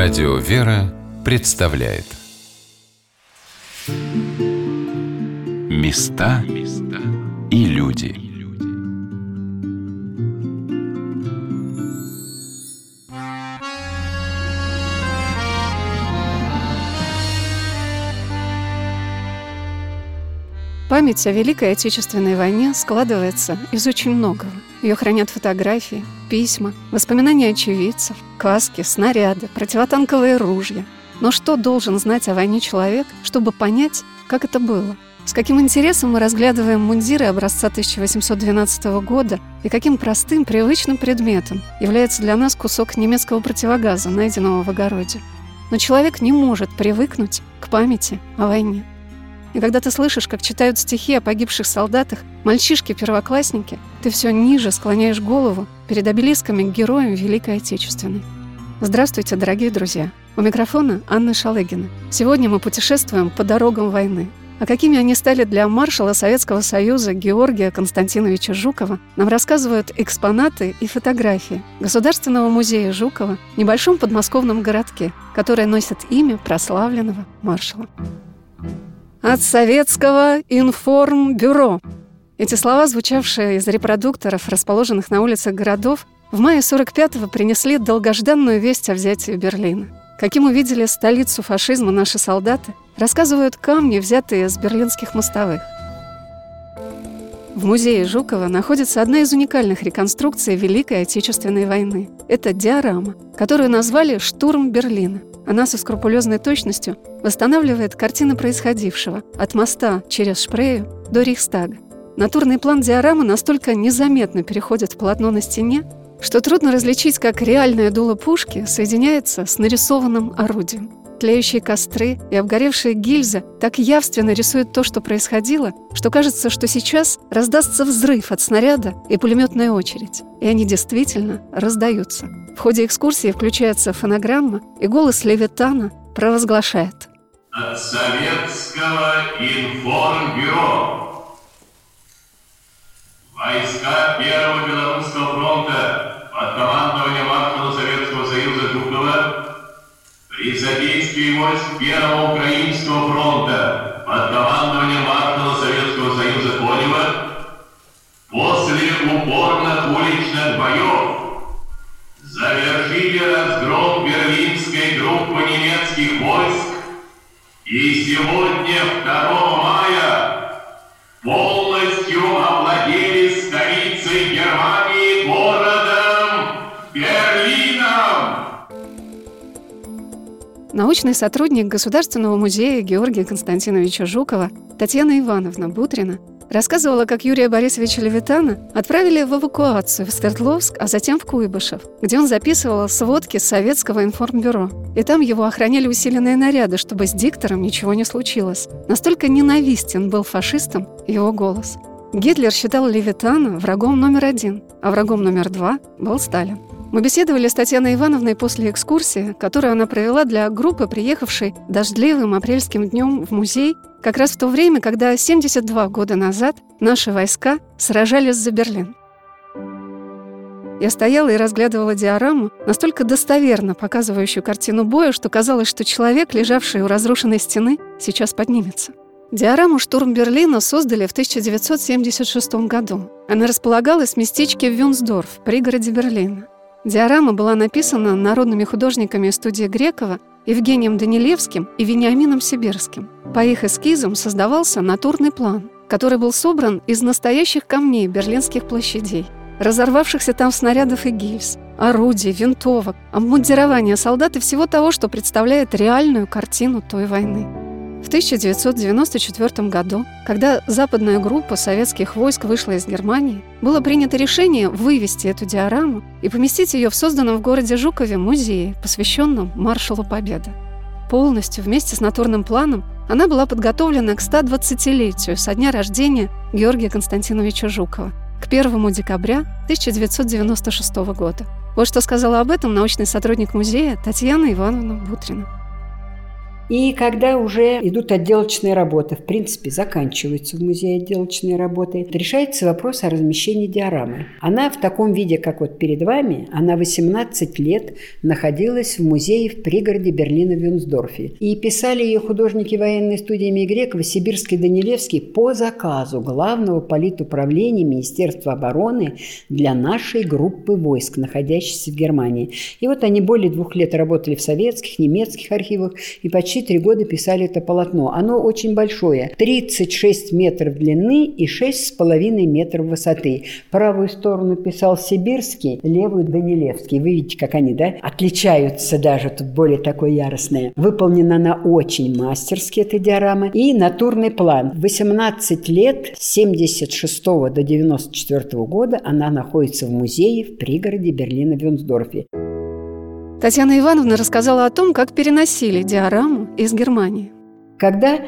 Радио «Вера» представляет Места и люди Память о Великой Отечественной войне складывается из очень многого. Ее хранят фотографии, письма, воспоминания очевидцев, каски, снаряды, противотанковые ружья. Но что должен знать о войне человек, чтобы понять, как это было? С каким интересом мы разглядываем мундиры образца 1812 года и каким простым, привычным предметом является для нас кусок немецкого противогаза, найденного в огороде. Но человек не может привыкнуть к памяти о войне. И когда ты слышишь, как читают стихи о погибших солдатах, мальчишки-первоклассники, ты все ниже склоняешь голову перед обелисками к героям Великой Отечественной. Здравствуйте, дорогие друзья! У микрофона Анна Шалыгина. Сегодня мы путешествуем по дорогам войны. А какими они стали для маршала Советского Союза Георгия Константиновича Жукова, нам рассказывают экспонаты и фотографии Государственного музея Жукова в небольшом подмосковном городке, который носит имя прославленного маршала от советского информбюро. Эти слова, звучавшие из репродукторов, расположенных на улицах городов, в мае 45-го принесли долгожданную весть о взятии Берлина. Каким увидели столицу фашизма наши солдаты, рассказывают камни, взятые с берлинских мостовых. В музее Жукова находится одна из уникальных реконструкций Великой Отечественной войны. Это диорама, которую назвали «Штурм Берлина». Она со скрупулезной точностью восстанавливает картины происходившего от моста через Шпрею до Рейхстага. Натурный план диорамы настолько незаметно переходит в полотно на стене, что трудно различить, как реальное дуло пушки соединяется с нарисованным орудием. Тлеющие костры и обгоревшие гильзы так явственно рисуют то, что происходило, что кажется, что сейчас раздастся взрыв от снаряда и пулеметная очередь. И они действительно раздаются. В ходе экскурсии включается фонограмма, и голос Левитана провозглашает. От Советского информбюро Войска Первого Белорусского фронта под командованием маршала Советского Союза Жукова при содействии войск Первого Украинского фронта под командованием маршала Советского Союза Конева после упорных уличных боев завершили разгром берлинской группы немецких войск. И сегодня, 2 мая, полностью Научный сотрудник Государственного музея Георгия Константиновича Жукова Татьяна Ивановна Бутрина рассказывала, как Юрия Борисовича Левитана отправили в эвакуацию в Свердловск, а затем в Куйбышев, где он записывал сводки Советского информбюро. И там его охраняли усиленные наряды, чтобы с диктором ничего не случилось. Настолько ненавистен был фашистам его голос. Гитлер считал Левитана врагом номер один, а врагом номер два был Сталин. Мы беседовали с Татьяной Ивановной после экскурсии, которую она провела для группы, приехавшей дождливым апрельским днем в музей, как раз в то время, когда 72 года назад наши войска сражались за Берлин. Я стояла и разглядывала диораму, настолько достоверно показывающую картину боя, что казалось, что человек, лежавший у разрушенной стены, сейчас поднимется. Диораму «Штурм Берлина» создали в 1976 году. Она располагалась в местечке Вюнсдорф, пригороде Берлина. Диорама была написана народными художниками студии Грекова Евгением Данилевским и Вениамином Сибирским. По их эскизам создавался натурный план, который был собран из настоящих камней берлинских площадей, разорвавшихся там снарядов и гильз, орудий, винтовок, обмундирования солдат и всего того, что представляет реальную картину той войны. В 1994 году, когда западная группа советских войск вышла из Германии, было принято решение вывести эту диораму и поместить ее в созданном в городе Жукове музее, посвященном маршалу Победы. Полностью вместе с натурным планом она была подготовлена к 120-летию со дня рождения Георгия Константиновича Жукова, к 1 декабря 1996 года. Вот что сказала об этом научный сотрудник музея Татьяна Ивановна Бутрина. И когда уже идут отделочные работы, в принципе, заканчиваются в музее отделочные работы, решается вопрос о размещении диорамы. Она в таком виде, как вот перед вами, она 18 лет находилась в музее в пригороде Берлина в Вюнсдорфе. И писали ее художники военной студии имени Грекова, Сибирский Данилевский по заказу главного политуправления Министерства обороны для нашей группы войск, находящейся в Германии. И вот они более двух лет работали в советских, немецких архивах и почти три года писали это полотно. Оно очень большое, 36 метров длины и 6,5 метров высоты. Правую сторону писал Сибирский, левую Данилевский. Вы видите, как они, да? Отличаются даже, тут более такое яростное. Выполнена она очень мастерски, эта диорама. И натурный план. 18 лет, с 76 до 94 года она находится в музее в пригороде Берлина-Вюнсдорфе. Татьяна Ивановна рассказала о том, как переносили диораму из Германии. Когда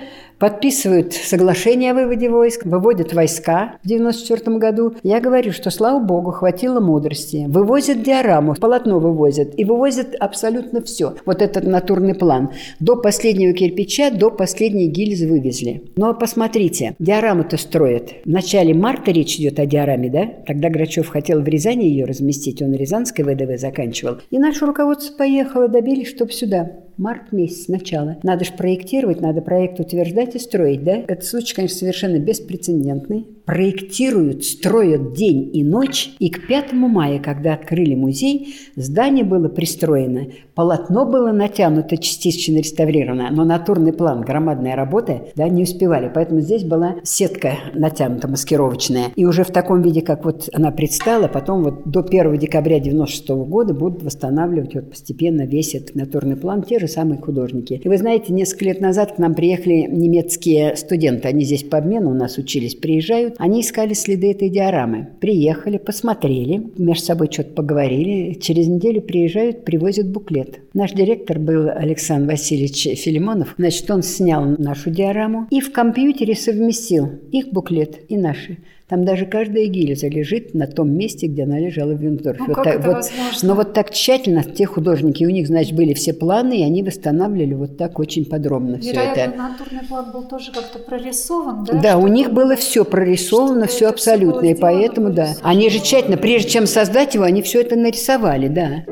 подписывают соглашение о выводе войск, выводят войска в 94 году. Я говорю, что, слава богу, хватило мудрости. Вывозят диораму, полотно вывозят, и вывозят абсолютно все. Вот этот натурный план. До последнего кирпича, до последней гильзы вывезли. Но посмотрите, диораму-то строят. В начале марта речь идет о диораме, да? Тогда Грачев хотел в Рязани ее разместить, он Рязанской ВДВ заканчивал. И наше руководство поехало, добились, чтобы сюда. Март месяц, начало. Надо же проектировать, надо проект утверждать и строить, да? Этот случай, конечно, совершенно беспрецедентный проектируют, строят день и ночь. И к 5 мая, когда открыли музей, здание было пристроено, полотно было натянуто, частично реставрировано, но натурный план, громадная работа, да, не успевали. Поэтому здесь была сетка натянута, маскировочная. И уже в таком виде, как вот она предстала, потом вот до 1 декабря 96 года будут восстанавливать вот постепенно весь этот натурный план те же самые художники. И вы знаете, несколько лет назад к нам приехали немецкие студенты, они здесь по обмену у нас учились, приезжают, они искали следы этой диорамы. Приехали, посмотрели, между собой что-то поговорили. Через неделю приезжают, привозят буклет. Наш директор был Александр Васильевич Филимонов. Значит, он снял нашу диораму и в компьютере совместил их буклет и наши. Там даже каждая гильза лежит на том месте, где она лежала в Вюнсдорфе. Ну, вот как так, это вот, возможно? но вот так тщательно те художники, у них, значит, были все планы, и они восстанавливали вот так очень подробно все это. натурный план был тоже как-то прорисован, да? Да, у них было все прорисовано, все абсолютно, и поэтому, да. Они же тщательно, прежде чем создать его, они все это нарисовали, да.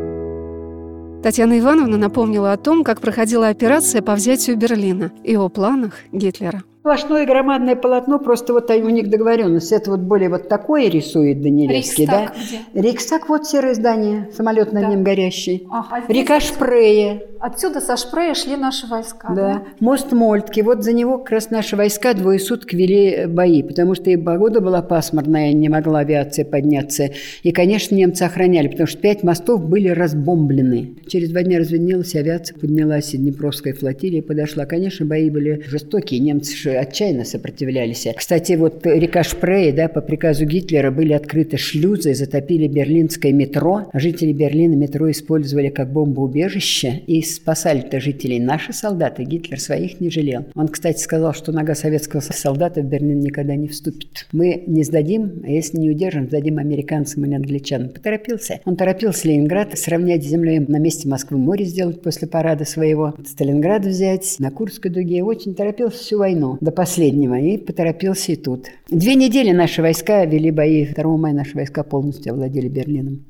Татьяна Ивановна напомнила о том, как проходила операция по взятию Берлина и о планах Гитлера. Сплошное громадное полотно, просто вот у них договоренность. Это вот более вот такое рисует Данилевский, да? Рейхстаг где? Рейхстаг, вот серое здание, самолет над Да. ним горящий. Ага, здесь Река Шпрее, Отсюда со Шпрея шли наши войска, да. Мост Мольтки, вот за него как раз наши войска двое суток вели бои, потому что и погода была пасмурная, не могла авиация подняться. И, конечно, немцы охраняли, потому что пять мостов были разбомблены. Через два дня разведнелась, авиация поднялась, и Днепровская флотилия подошла. Конечно, бои были жестокие, немцы же отчаянно сопротивлялись. Кстати, вот река Шпрее, да, по приказу Гитлера были открыты шлюзы, затопили берлинское метро. Жители Берлина метро использовали как бомбоубежище и спасали-то жителей наши солдаты. Гитлер своих не жалел. Он, кстати, сказал, что нога советского солдата в Берлин никогда не вступит. Мы не сдадим, а если не удержим, сдадим американцам или англичанам. Поторопился. Он торопился Ленинград сравнять с землей на месте Москвы море сделать после парада своего. Сталинград взять, на Курской дуге. Очень торопился всю войну до последнего и поторопился и тут. Две недели наши войска вели бои. 2 мая наши войска полностью овладели Берлином.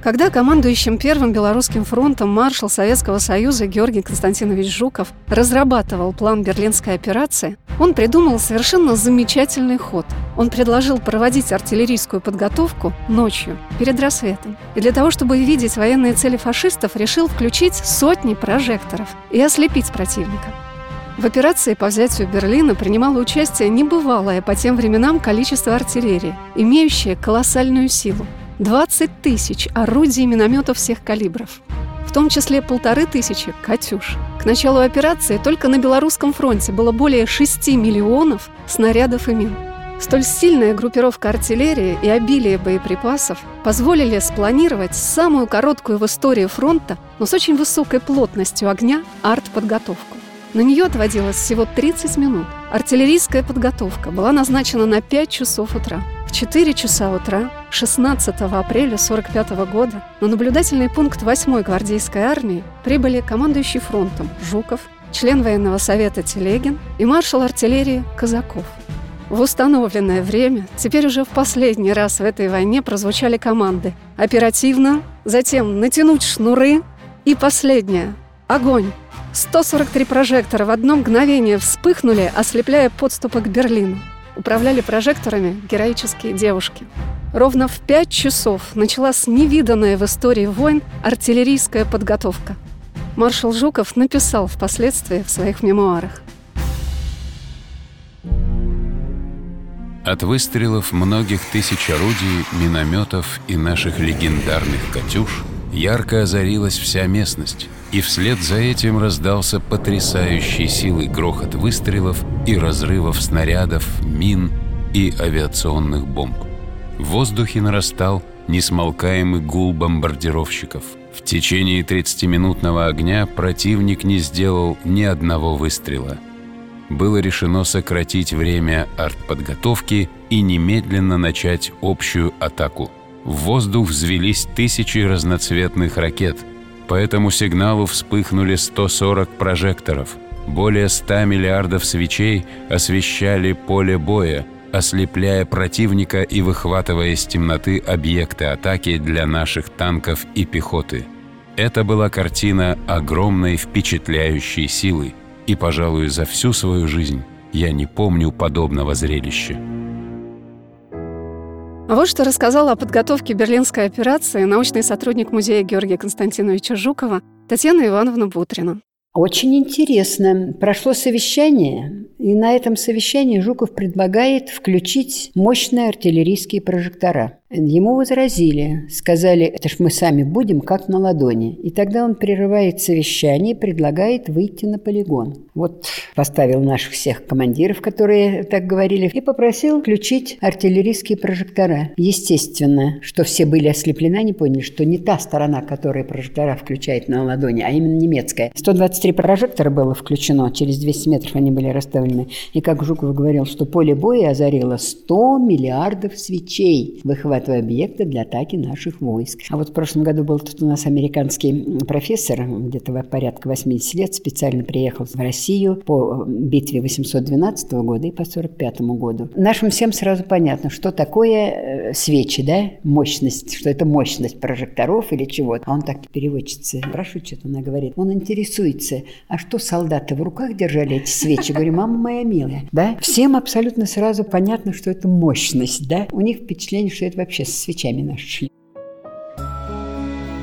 Когда командующим Первым Белорусским фронтом маршал Советского Союза Георгий Константинович Жуков разрабатывал план Берлинской операции, он придумал совершенно замечательный ход. Он предложил проводить артиллерийскую подготовку ночью, перед рассветом. И для того, чтобы видеть военные цели фашистов, решил включить сотни прожекторов и ослепить противника. В операции по взятию Берлина принимало участие небывалое по тем временам количество артиллерии, имеющее колоссальную силу. 20 тысяч орудий и минометов всех калибров. В том числе полторы тысячи «Катюш». К началу операции только на Белорусском фронте было более 6 миллионов снарядов и мин. Столь сильная группировка артиллерии и обилие боеприпасов позволили спланировать самую короткую в истории фронта, но с очень высокой плотностью огня артподготовку. На нее отводилось всего 30 минут. Артиллерийская подготовка была назначена на 5 часов утра. В 4 часа утра 16 апреля 1945 года на наблюдательный пункт 8-й гвардейской армии прибыли командующий фронтом Жуков, член военного совета Телегин и маршал артиллерии Казаков. В установленное время, теперь уже в последний раз в этой войне прозвучали команды «Оперативно», затем «Натянуть шнуры» и последняя «Огонь». 143 прожектора в одно мгновение вспыхнули, ослепляя подступы к Берлину. Управляли прожекторами героические девушки. Ровно в пять часов началась невиданная в истории войн артиллерийская подготовка. Маршал Жуков написал впоследствии в своих мемуарах. От выстрелов многих тысяч орудий, минометов и наших легендарных «Катюш» ярко озарилась вся местность, и вслед за этим раздался потрясающий силой грохот выстрелов и разрывов снарядов, мин и авиационных бомб. В воздухе нарастал несмолкаемый гул бомбардировщиков. В течение 30-минутного огня противник не сделал ни одного выстрела – было решено сократить время артподготовки и немедленно начать общую атаку. В воздух взвелись тысячи разноцветных ракет. По этому сигналу вспыхнули 140 прожекторов. Более 100 миллиардов свечей освещали поле боя, ослепляя противника и выхватывая из темноты объекты атаки для наших танков и пехоты. Это была картина огромной впечатляющей силы – и, пожалуй, за всю свою жизнь я не помню подобного зрелища. А вот что рассказала о подготовке берлинской операции научный сотрудник музея Георгия Константиновича Жукова Татьяна Ивановна Бутрина. Очень интересно. Прошло совещание, и на этом совещании Жуков предлагает включить мощные артиллерийские прожектора. Ему возразили, сказали, это ж мы сами будем, как на ладони. И тогда он прерывает совещание и предлагает выйти на полигон. Вот поставил наших всех командиров, которые так говорили, и попросил включить артиллерийские прожектора. Естественно, что все были ослеплены, не поняли, что не та сторона, которая прожектора включает на ладони, а именно немецкая. 123 прожектора было включено, через 200 метров они были расставлены. И как Жуков говорил, что поле боя озарило 100 миллиардов свечей, выхватывая захватывая объекты для атаки наших войск. А вот в прошлом году был тут у нас американский профессор, где-то порядка 80 лет, специально приехал в Россию по битве 812 года и по 45 году. Нашим всем сразу понятно, что такое э, свечи, да, мощность, что это мощность прожекторов или чего-то. А он так переводчица спрашивает, что она говорит. Он интересуется, а что солдаты в руках держали эти свечи? Говорю, мама моя милая, да? Всем абсолютно сразу понятно, что это мощность, да? У них впечатление, что это вообще с свечами нашли.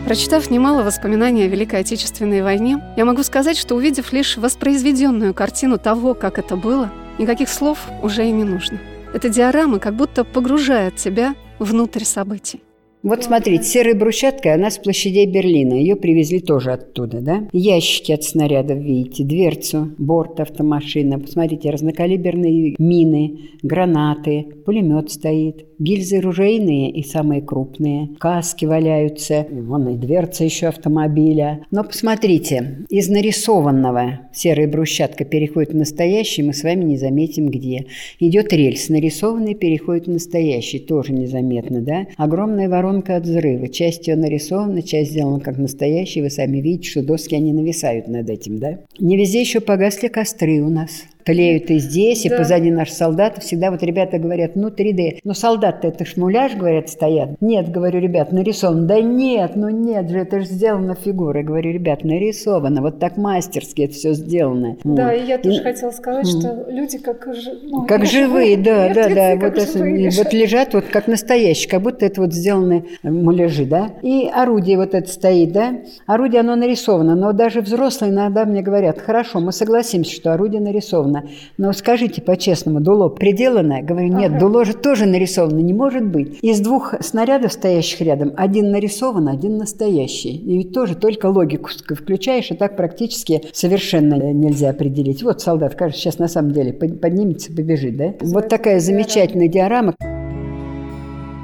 Прочитав немало воспоминаний о Великой Отечественной войне, я могу сказать, что увидев лишь воспроизведенную картину того, как это было, никаких слов уже и не нужно. Эта диорама как будто погружает тебя внутрь событий. Вот смотрите, серая брусчатка, она с площадей Берлина. Ее привезли тоже оттуда, да? Ящики от снарядов, видите, дверцу, борт автомашины. Посмотрите, разнокалиберные мины, гранаты, пулемет стоит, гильзы ружейные и самые крупные, каски валяются, вон и дверца еще автомобиля. Но посмотрите, из нарисованного серая брусчатка переходит в настоящий, мы с вами не заметим где. Идет рельс, нарисованный переходит в настоящий, тоже незаметно, да? Огромная воронка от взрыва. Часть ее нарисована, часть сделана как настоящая. Вы сами видите, что доски, они нависают над этим, да? Не везде еще погасли костры у нас тлеют и здесь, да. и позади наши солдаты. Всегда вот ребята говорят, ну 3D. Но солдаты это ж муляж, говорят, стоят. Нет, говорю, ребят, нарисован. Да нет, ну нет же, это же сделано фигурой. Говорю, ребят, нарисовано. Вот так мастерски это все сделано. Да, вот. и я тоже и... хотела сказать, mm. что люди как, ну, как живые, да, да, да. Вот, это, вот лежат вот как настоящие, как будто это вот сделаны муляжи, да. И орудие вот это стоит, да. Орудие, оно нарисовано, но даже взрослые иногда мне говорят, хорошо, мы согласимся, что орудие нарисовано нарисовано. Но скажите по-честному, дуло приделанное? Говорю, нет, ага. дуло же тоже нарисовано, не может быть. Из двух снарядов, стоящих рядом, один нарисован, один настоящий. И ведь тоже только логику включаешь, и так практически совершенно нельзя определить. Вот солдат, кажется, сейчас на самом деле поднимется, побежит, да? Вот такая замечательная диорама.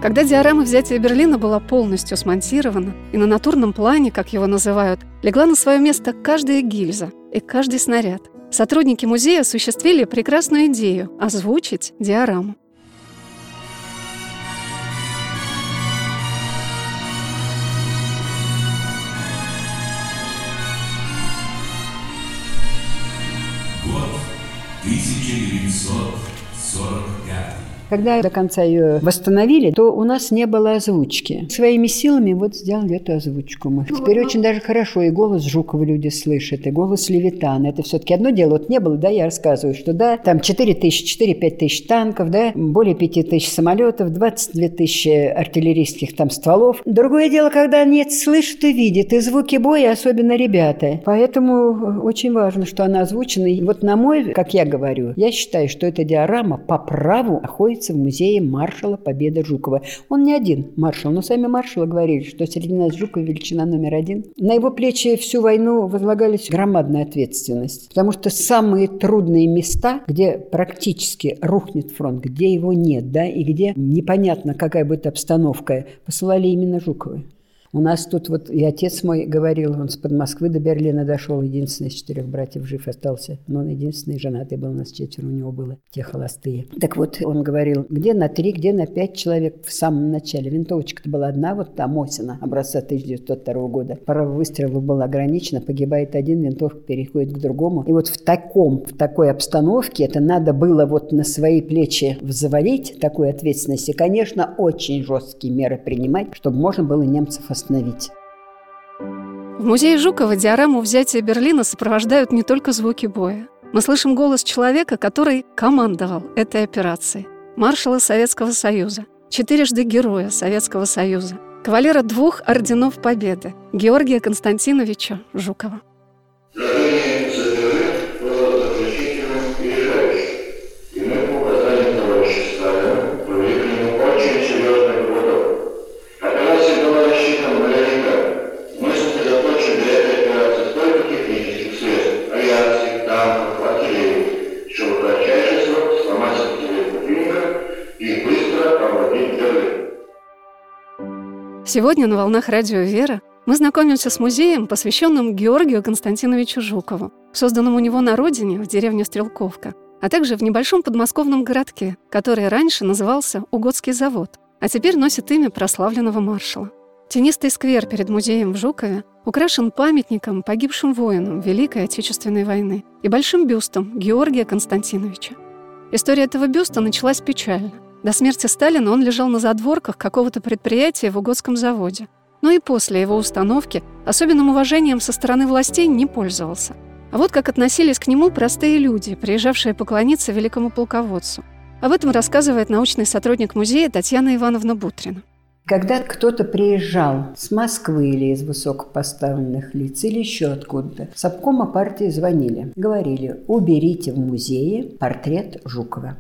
Когда диорама взятия Берлина была полностью смонтирована, и на натурном плане, как его называют, легла на свое место каждая гильза и каждый снаряд, Сотрудники музея осуществили прекрасную идею – озвучить диораму. Год 1945. Когда до конца ее восстановили, то у нас не было озвучки. Своими силами вот сделали эту озвучку мы. Теперь очень даже хорошо и голос Жукова люди слышат, и голос Левитана. Это все-таки одно дело. Вот не было, да, я рассказываю, что да, там 4 тысячи, 4-5 тысяч танков, да, более 5 тысяч самолетов, 22 тысячи артиллерийских там стволов. Другое дело, когда нет, слышат и видят, и звуки боя, особенно ребята. Поэтому очень важно, что она озвучена. И вот на мой, как я говорю, я считаю, что эта диорама по праву находится находится в музее маршала Победы Жукова. Он не один маршал, но сами маршалы говорили, что среди нас Жуков величина номер один. На его плечи всю войну возлагались громадная ответственность, потому что самые трудные места, где практически рухнет фронт, где его нет, да, и где непонятно, какая будет обстановка, посылали именно Жуковы. У нас тут вот и отец мой говорил, он с под Москвы до Берлина дошел, единственный из четырех братьев жив остался. Но он единственный женатый был, у нас четверо у него было, те холостые. Так вот, он говорил, где на три, где на пять человек в самом начале. Винтовочка-то была одна, вот там Осина, образца 1902 года. Пора выстрелов было ограничено, погибает один, винтовка переходит к другому. И вот в таком, в такой обстановке это надо было вот на свои плечи взвалить такую ответственность. И, конечно, очень жесткие меры принимать, чтобы можно было немцев. В музее Жукова диораму взятия Берлина сопровождают не только звуки боя. Мы слышим голос человека, который командовал этой операцией. Маршала Советского Союза, четырежды героя Советского Союза, кавалера двух орденов Победы Георгия Константиновича Жукова. Сегодня на «Волнах радио Вера» мы знакомимся с музеем, посвященным Георгию Константиновичу Жукову, созданному у него на родине, в деревне Стрелковка, а также в небольшом подмосковном городке, который раньше назывался Угодский завод, а теперь носит имя прославленного маршала. Тенистый сквер перед музеем в Жукове украшен памятником погибшим воинам Великой Отечественной войны и большим бюстом Георгия Константиновича. История этого бюста началась печально. До смерти Сталина он лежал на задворках какого-то предприятия в Угодском заводе. Но и после его установки особенным уважением со стороны властей не пользовался. А вот как относились к нему простые люди, приезжавшие поклониться великому полководцу. Об этом рассказывает научный сотрудник музея Татьяна Ивановна Бутрина. Когда кто-то приезжал с Москвы или из высокопоставленных лиц, или еще откуда-то, с обкома партии звонили, говорили, уберите в музее портрет Жукова.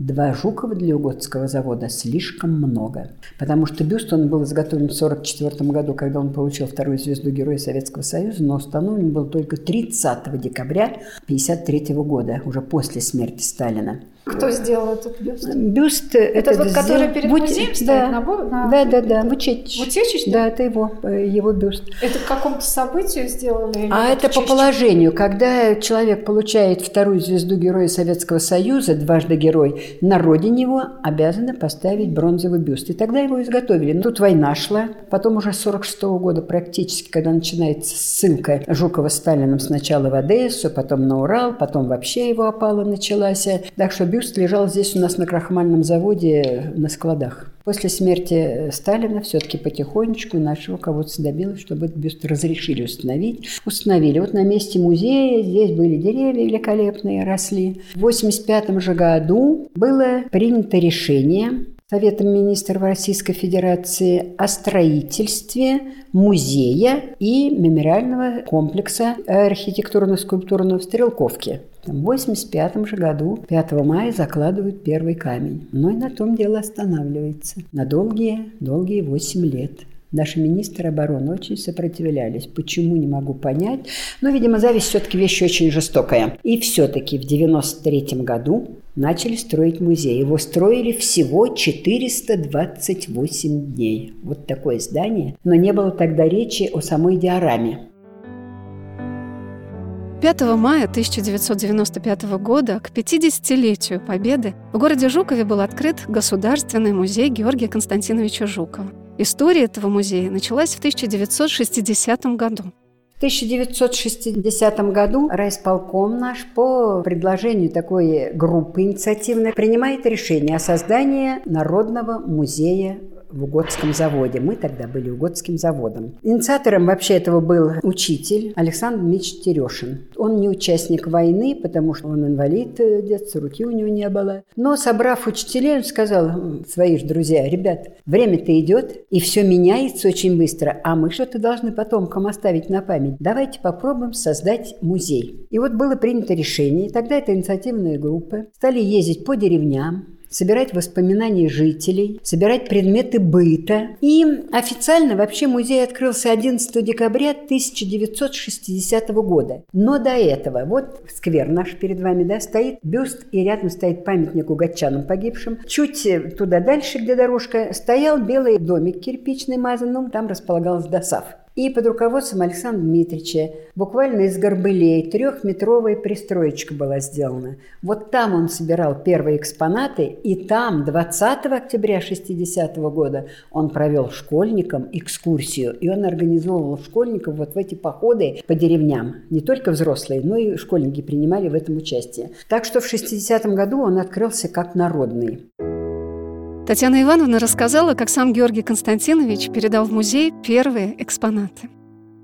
Два Жукова для Угодского завода слишком много. Потому что бюст он был изготовлен в 1944 году, когда он получил вторую звезду Героя Советского Союза, но установлен был только 30 декабря 1953 года, уже после смерти Сталина. Кто сделал этот бюст? Бюст Это вот, сделал- который перед в Ут- музеем стоит да. на на- Да, да, да, это- в Учетич. в Учетич, да? Да, это его, э, его бюст. Это к какому-то событию сделали? или А это в по положению. Когда человек получает вторую звезду Героя Советского Союза, дважды герой, на родине его обязаны поставить бронзовый бюст. И тогда его изготовили. Но Тут война шла. Потом уже с 46 года практически, когда начинается ссылка Жукова Сталином сначала в Одессу, потом на Урал, потом вообще его опала началась. Так что бюст лежал здесь у нас на крахмальном заводе на складах. После смерти Сталина все-таки потихонечку наше руководство добилось, чтобы этот бюст разрешили установить. Установили. Вот на месте музея здесь были деревья великолепные, росли. В 1985 же году было принято решение Советом министров Российской Федерации о строительстве музея и мемориального комплекса архитектурно-скульптурного в Стрелковке. В 1985 же году, 5 мая, закладывают первый камень. Но и на том дело останавливается. На долгие, долгие 8 лет. Наши министры обороны очень сопротивлялись. Почему, не могу понять. Но, видимо, зависть все-таки вещь очень жестокая. И все-таки в 1993 году начали строить музей. Его строили всего 428 дней. Вот такое здание. Но не было тогда речи о самой диораме. 5 мая 1995 года, к 50-летию Победы, в городе Жукове был открыт Государственный музей Георгия Константиновича Жукова. История этого музея началась в 1960 году. 1960 году райисполком наш по предложению такой группы инициативной принимает решение о создании Народного музея в Угодском заводе. Мы тогда были Угодским заводом. Инициатором вообще этого был учитель Александр Дмитриевич Терешин. Он не участник войны, потому что он инвалид э, детства, руки у него не было. Но, собрав учителей, он сказал, свои же друзья, ребят, время-то идет, и все меняется очень быстро, а мы что-то должны потомкам оставить на память. Давайте попробуем создать музей. И вот было принято решение, тогда это инициативные группы стали ездить по деревням, собирать воспоминания жителей, собирать предметы быта. И официально вообще музей открылся 11 декабря 1960 года. Но до этого, вот сквер наш перед вами, да, стоит бюст, и рядом стоит памятник угодчанам погибшим. Чуть туда дальше, где дорожка, стоял белый домик кирпичный мазанным, там располагалась ДОСАВ. И под руководством Александра Дмитриевича буквально из горбылей трехметровая пристроечка была сделана. Вот там он собирал первые экспонаты, и там 20 октября 60 -го года он провел школьникам экскурсию, и он организовывал школьников вот в эти походы по деревням. Не только взрослые, но и школьники принимали в этом участие. Так что в 60 году он открылся как народный. Татьяна Ивановна рассказала, как сам Георгий Константинович передал в музей первые экспонаты.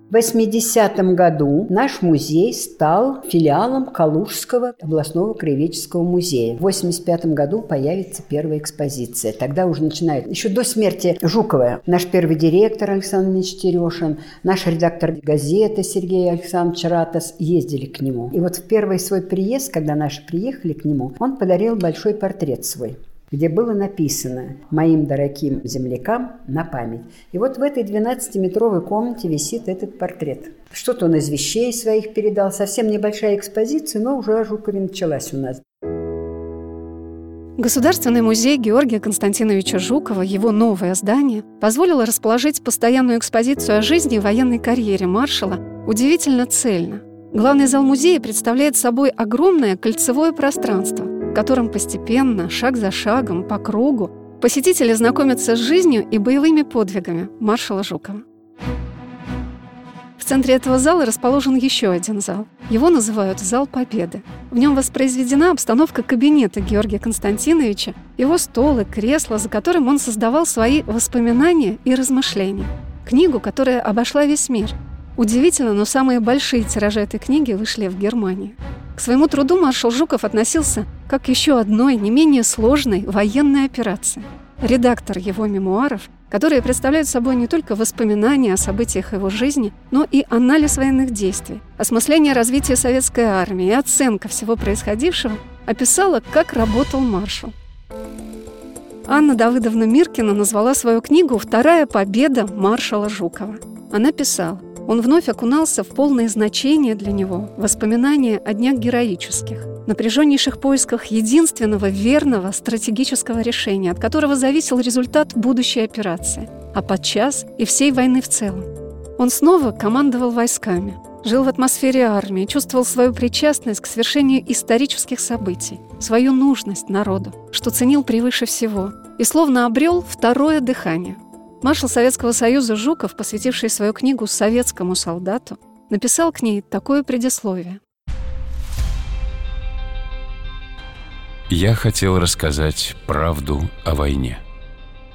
В 80 году наш музей стал филиалом Калужского областного краеведческого музея. В 85 году появится первая экспозиция. Тогда уже начинает, еще до смерти Жукова, наш первый директор Александр Ильич Терешин, наш редактор газеты Сергей Александрович Ратос ездили к нему. И вот в первый свой приезд, когда наши приехали к нему, он подарил большой портрет свой где было написано «Моим дорогим землякам на память». И вот в этой 12-метровой комнате висит этот портрет. Что-то он из вещей своих передал, совсем небольшая экспозиция, но уже о Жукове началась у нас. Государственный музей Георгия Константиновича Жукова, его новое здание, позволило расположить постоянную экспозицию о жизни и военной карьере маршала удивительно цельно. Главный зал музея представляет собой огромное кольцевое пространство, котором постепенно, шаг за шагом, по кругу, посетители знакомятся с жизнью и боевыми подвигами маршала Жукова. В центре этого зала расположен еще один зал. Его называют «Зал Победы». В нем воспроизведена обстановка кабинета Георгия Константиновича, его стол и кресло, за которым он создавал свои воспоминания и размышления. Книгу, которая обошла весь мир. Удивительно, но самые большие тиражи этой книги вышли в Германии. К своему труду маршал Жуков относился как к еще одной не менее сложной военной операции. Редактор его мемуаров, которые представляют собой не только воспоминания о событиях его жизни, но и анализ военных действий, осмысление развития советской армии и оценка всего происходившего, описала, как работал маршал. Анна Давыдовна Миркина назвала свою книгу «Вторая победа маршала Жукова». Она писала, он вновь окунался в полное значение для него воспоминания о днях героических, напряженнейших поисках единственного верного стратегического решения, от которого зависел результат будущей операции, а подчас и всей войны в целом. Он снова командовал войсками, жил в атмосфере армии, чувствовал свою причастность к свершению исторических событий, свою нужность народу, что ценил превыше всего, и словно обрел второе дыхание – Маршал Советского Союза Жуков, посвятивший свою книгу советскому солдату, написал к ней такое предисловие. Я хотел рассказать правду о войне.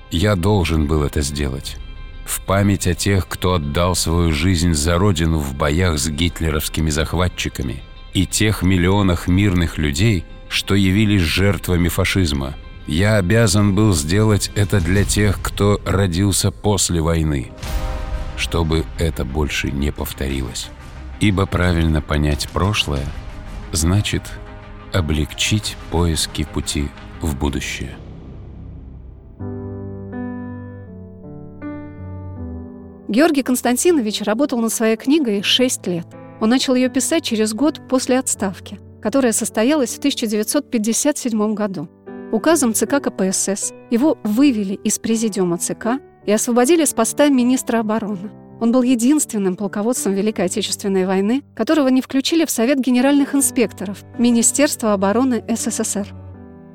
Я должен был это сделать. В память о тех, кто отдал свою жизнь за родину в боях с гитлеровскими захватчиками, и тех миллионах мирных людей, что явились жертвами фашизма – я обязан был сделать это для тех, кто родился после войны, чтобы это больше не повторилось. Ибо правильно понять прошлое значит облегчить поиски пути в будущее. Георгий Константинович работал над своей книгой 6 лет. Он начал ее писать через год после отставки, которая состоялась в 1957 году. Указом ЦК КПСС его вывели из президиума ЦК и освободили с поста министра обороны. Он был единственным полководцем Великой Отечественной войны, которого не включили в Совет генеральных инспекторов Министерства обороны СССР.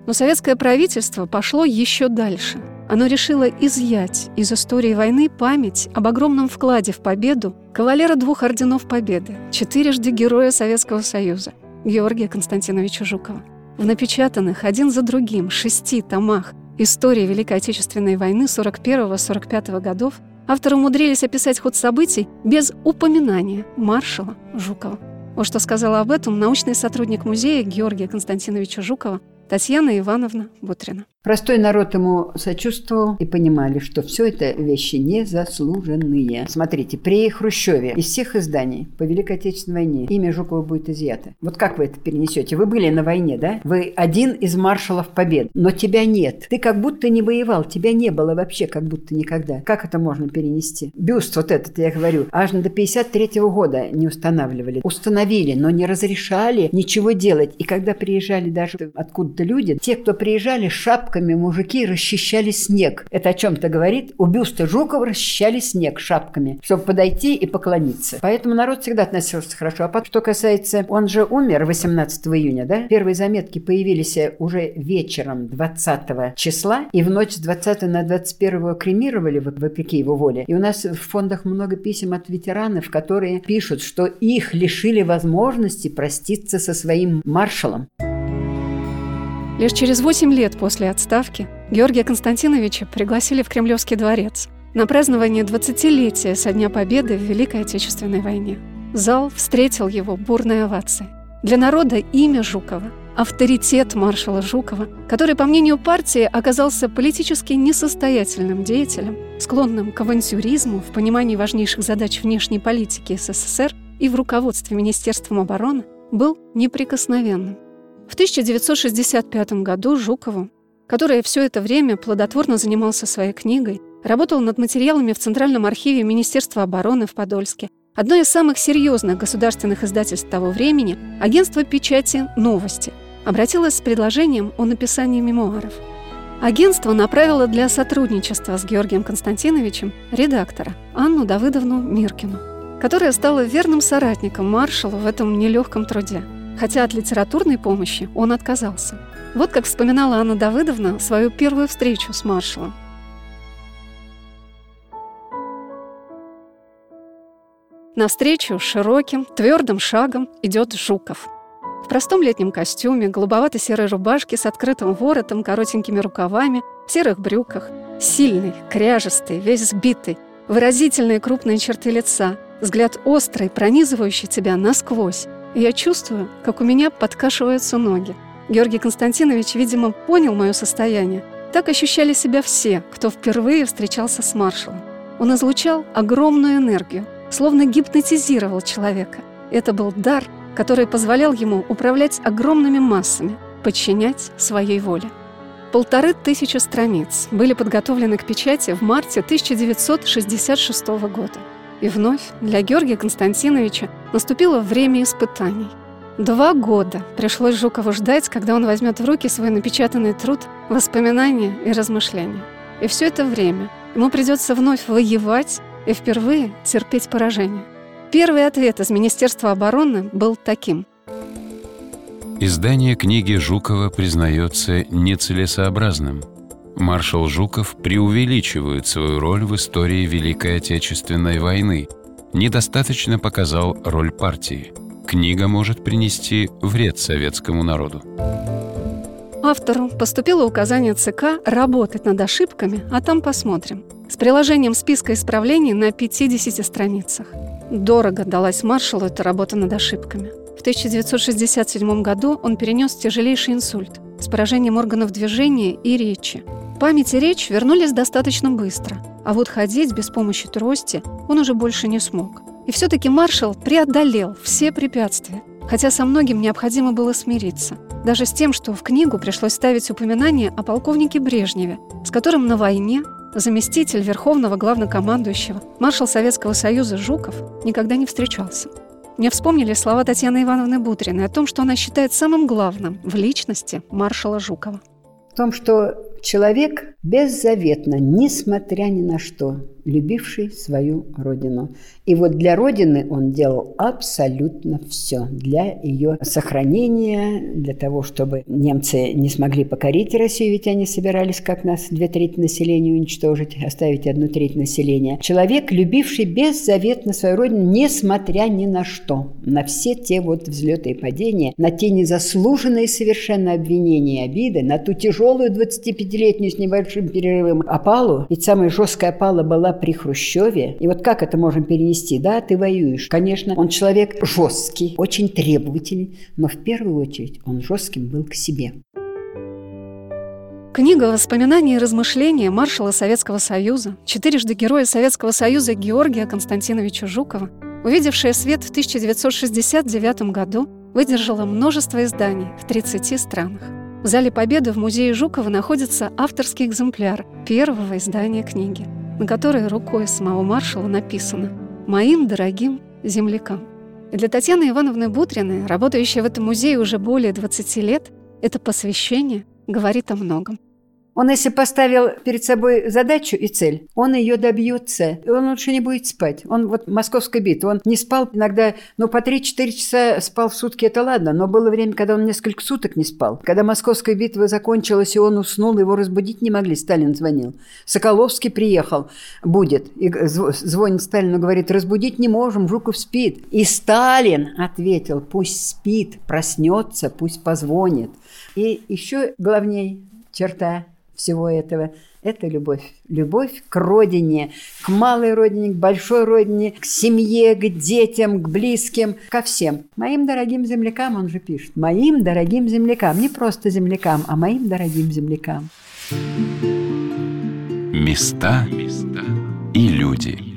Но советское правительство пошло еще дальше. Оно решило изъять из истории войны память об огромном вкладе в победу кавалера двух орденов Победы, четырежды Героя Советского Союза, Георгия Константиновича Жукова. В напечатанных один за другим шести томах истории Великой Отечественной войны 41-45 годов авторы умудрились описать ход событий без упоминания маршала Жукова. Вот что сказала об этом научный сотрудник музея Георгия Константиновича Жукова Татьяна Ивановна Бутрина. Простой народ ему сочувствовал и понимали, что все это вещи незаслуженные. Смотрите, при Хрущеве из всех изданий по Великой Отечественной войне имя Жукова будет изъято. Вот как вы это перенесете? Вы были на войне, да? Вы один из маршалов побед, но тебя нет. Ты как будто не воевал, тебя не было вообще как будто никогда. Как это можно перенести? Бюст вот этот, я говорю, аж до 53 -го года не устанавливали. Установили, но не разрешали ничего делать. И когда приезжали даже откуда-то люди, те, кто приезжали, шапка шапками мужики расчищали снег. Это о чем-то говорит. У бюста Жукова расчищали снег шапками, чтобы подойти и поклониться. Поэтому народ всегда относился хорошо. А потом, что касается... Он же умер 18 июня, да? Первые заметки появились уже вечером 20 числа, и в ночь с 20 на 21 кремировали, вопреки его воле. И у нас в фондах много писем от ветеранов, которые пишут, что их лишили возможности проститься со своим маршалом. Лишь через 8 лет после отставки Георгия Константиновича пригласили в Кремлевский дворец на празднование 20-летия со Дня Победы в Великой Отечественной войне. Зал встретил его бурной овацией. Для народа имя Жукова – авторитет маршала Жукова, который, по мнению партии, оказался политически несостоятельным деятелем, склонным к авантюризму в понимании важнейших задач внешней политики СССР и в руководстве Министерством обороны, был неприкосновенным. В 1965 году Жукову, который все это время плодотворно занимался своей книгой, работал над материалами в Центральном архиве Министерства обороны в Подольске, одно из самых серьезных государственных издательств того времени, агентство печати «Новости», обратилось с предложением о написании мемуаров. Агентство направило для сотрудничества с Георгием Константиновичем редактора Анну Давыдовну Миркину, которая стала верным соратником маршала в этом нелегком труде – хотя от литературной помощи он отказался. Вот как вспоминала Анна Давыдовна свою первую встречу с маршалом. Навстречу широким, твердым шагом идет Жуков. В простом летнем костюме, голубовато-серой рубашке с открытым воротом, коротенькими рукавами, в серых брюках. Сильный, кряжестый, весь сбитый, выразительные крупные черты лица, взгляд острый, пронизывающий тебя насквозь я чувствую, как у меня подкашиваются ноги. Георгий Константинович, видимо, понял мое состояние. Так ощущали себя все, кто впервые встречался с маршалом. Он излучал огромную энергию, словно гипнотизировал человека. Это был дар, который позволял ему управлять огромными массами, подчинять своей воле. Полторы тысячи страниц были подготовлены к печати в марте 1966 года. И вновь для Георгия Константиновича наступило время испытаний. Два года пришлось Жукову ждать, когда он возьмет в руки свой напечатанный труд, воспоминания и размышления. И все это время ему придется вновь воевать и впервые терпеть поражение. Первый ответ из Министерства обороны был таким. Издание книги Жукова признается нецелесообразным – маршал Жуков преувеличивает свою роль в истории Великой Отечественной войны, недостаточно показал роль партии. Книга может принести вред советскому народу. Автору поступило указание ЦК работать над ошибками, а там посмотрим. С приложением списка исправлений на 50 страницах. Дорого далась маршалу эта работа над ошибками. В 1967 году он перенес тяжелейший инсульт с поражением органов движения и речи. Память и речь вернулись достаточно быстро, а вот ходить без помощи трости он уже больше не смог. И все-таки маршал преодолел все препятствия, хотя со многим необходимо было смириться. Даже с тем, что в книгу пришлось ставить упоминание о полковнике Брежневе, с которым на войне заместитель верховного главнокомандующего, маршал Советского Союза Жуков, никогда не встречался. Мне вспомнили слова Татьяны Ивановны Бутриной о том, что она считает самым главным в личности маршала Жукова. В том, что человек беззаветно, несмотря ни на что, любивший свою родину. И вот для родины он делал абсолютно все для ее сохранения, для того, чтобы немцы не смогли покорить Россию, ведь они собирались, как нас, две трети населения уничтожить, оставить одну треть населения. Человек, любивший беззаветно свою родину, несмотря ни на что, на все те вот взлеты и падения, на те незаслуженные совершенно обвинения и обиды, на ту тяжелую 25-летнюю с небольшим перерывом опалу, ведь самая жесткая опала была при Хрущеве, и вот как это можем перенести, да, ты воюешь. Конечно, он человек жесткий, очень требовательный, но в первую очередь он жестким был к себе. Книга воспоминаний и размышления маршала Советского Союза, четырежды героя Советского Союза Георгия Константиновича Жукова, увидевшая свет в 1969 году, выдержала множество изданий в 30 странах. В Зале Победы в музее Жукова находится авторский экземпляр первого издания книги, на которой рукой самого маршала написано «Моим дорогим землякам». И для Татьяны Ивановны Бутриной, работающей в этом музее уже более 20 лет, это посвящение говорит о многом. Он, если поставил перед собой задачу и цель, он ее добьется. И он лучше не будет спать. Он вот московская битва, он не спал иногда, ну, по 3-4 часа спал в сутки, это ладно, но было время, когда он несколько суток не спал. Когда московская битва закончилась, и он уснул, его разбудить не могли, Сталин звонил. Соколовский приехал, будет, и звонит Сталину, говорит, разбудить не можем, Жуков спит. И Сталин ответил, пусть спит, проснется, пусть позвонит. И еще главней черта всего этого – это любовь. Любовь к родине, к малой родине, к большой родине, к семье, к детям, к близким, ко всем. Моим дорогим землякам, он же пишет, моим дорогим землякам, не просто землякам, а моим дорогим землякам. Места и люди.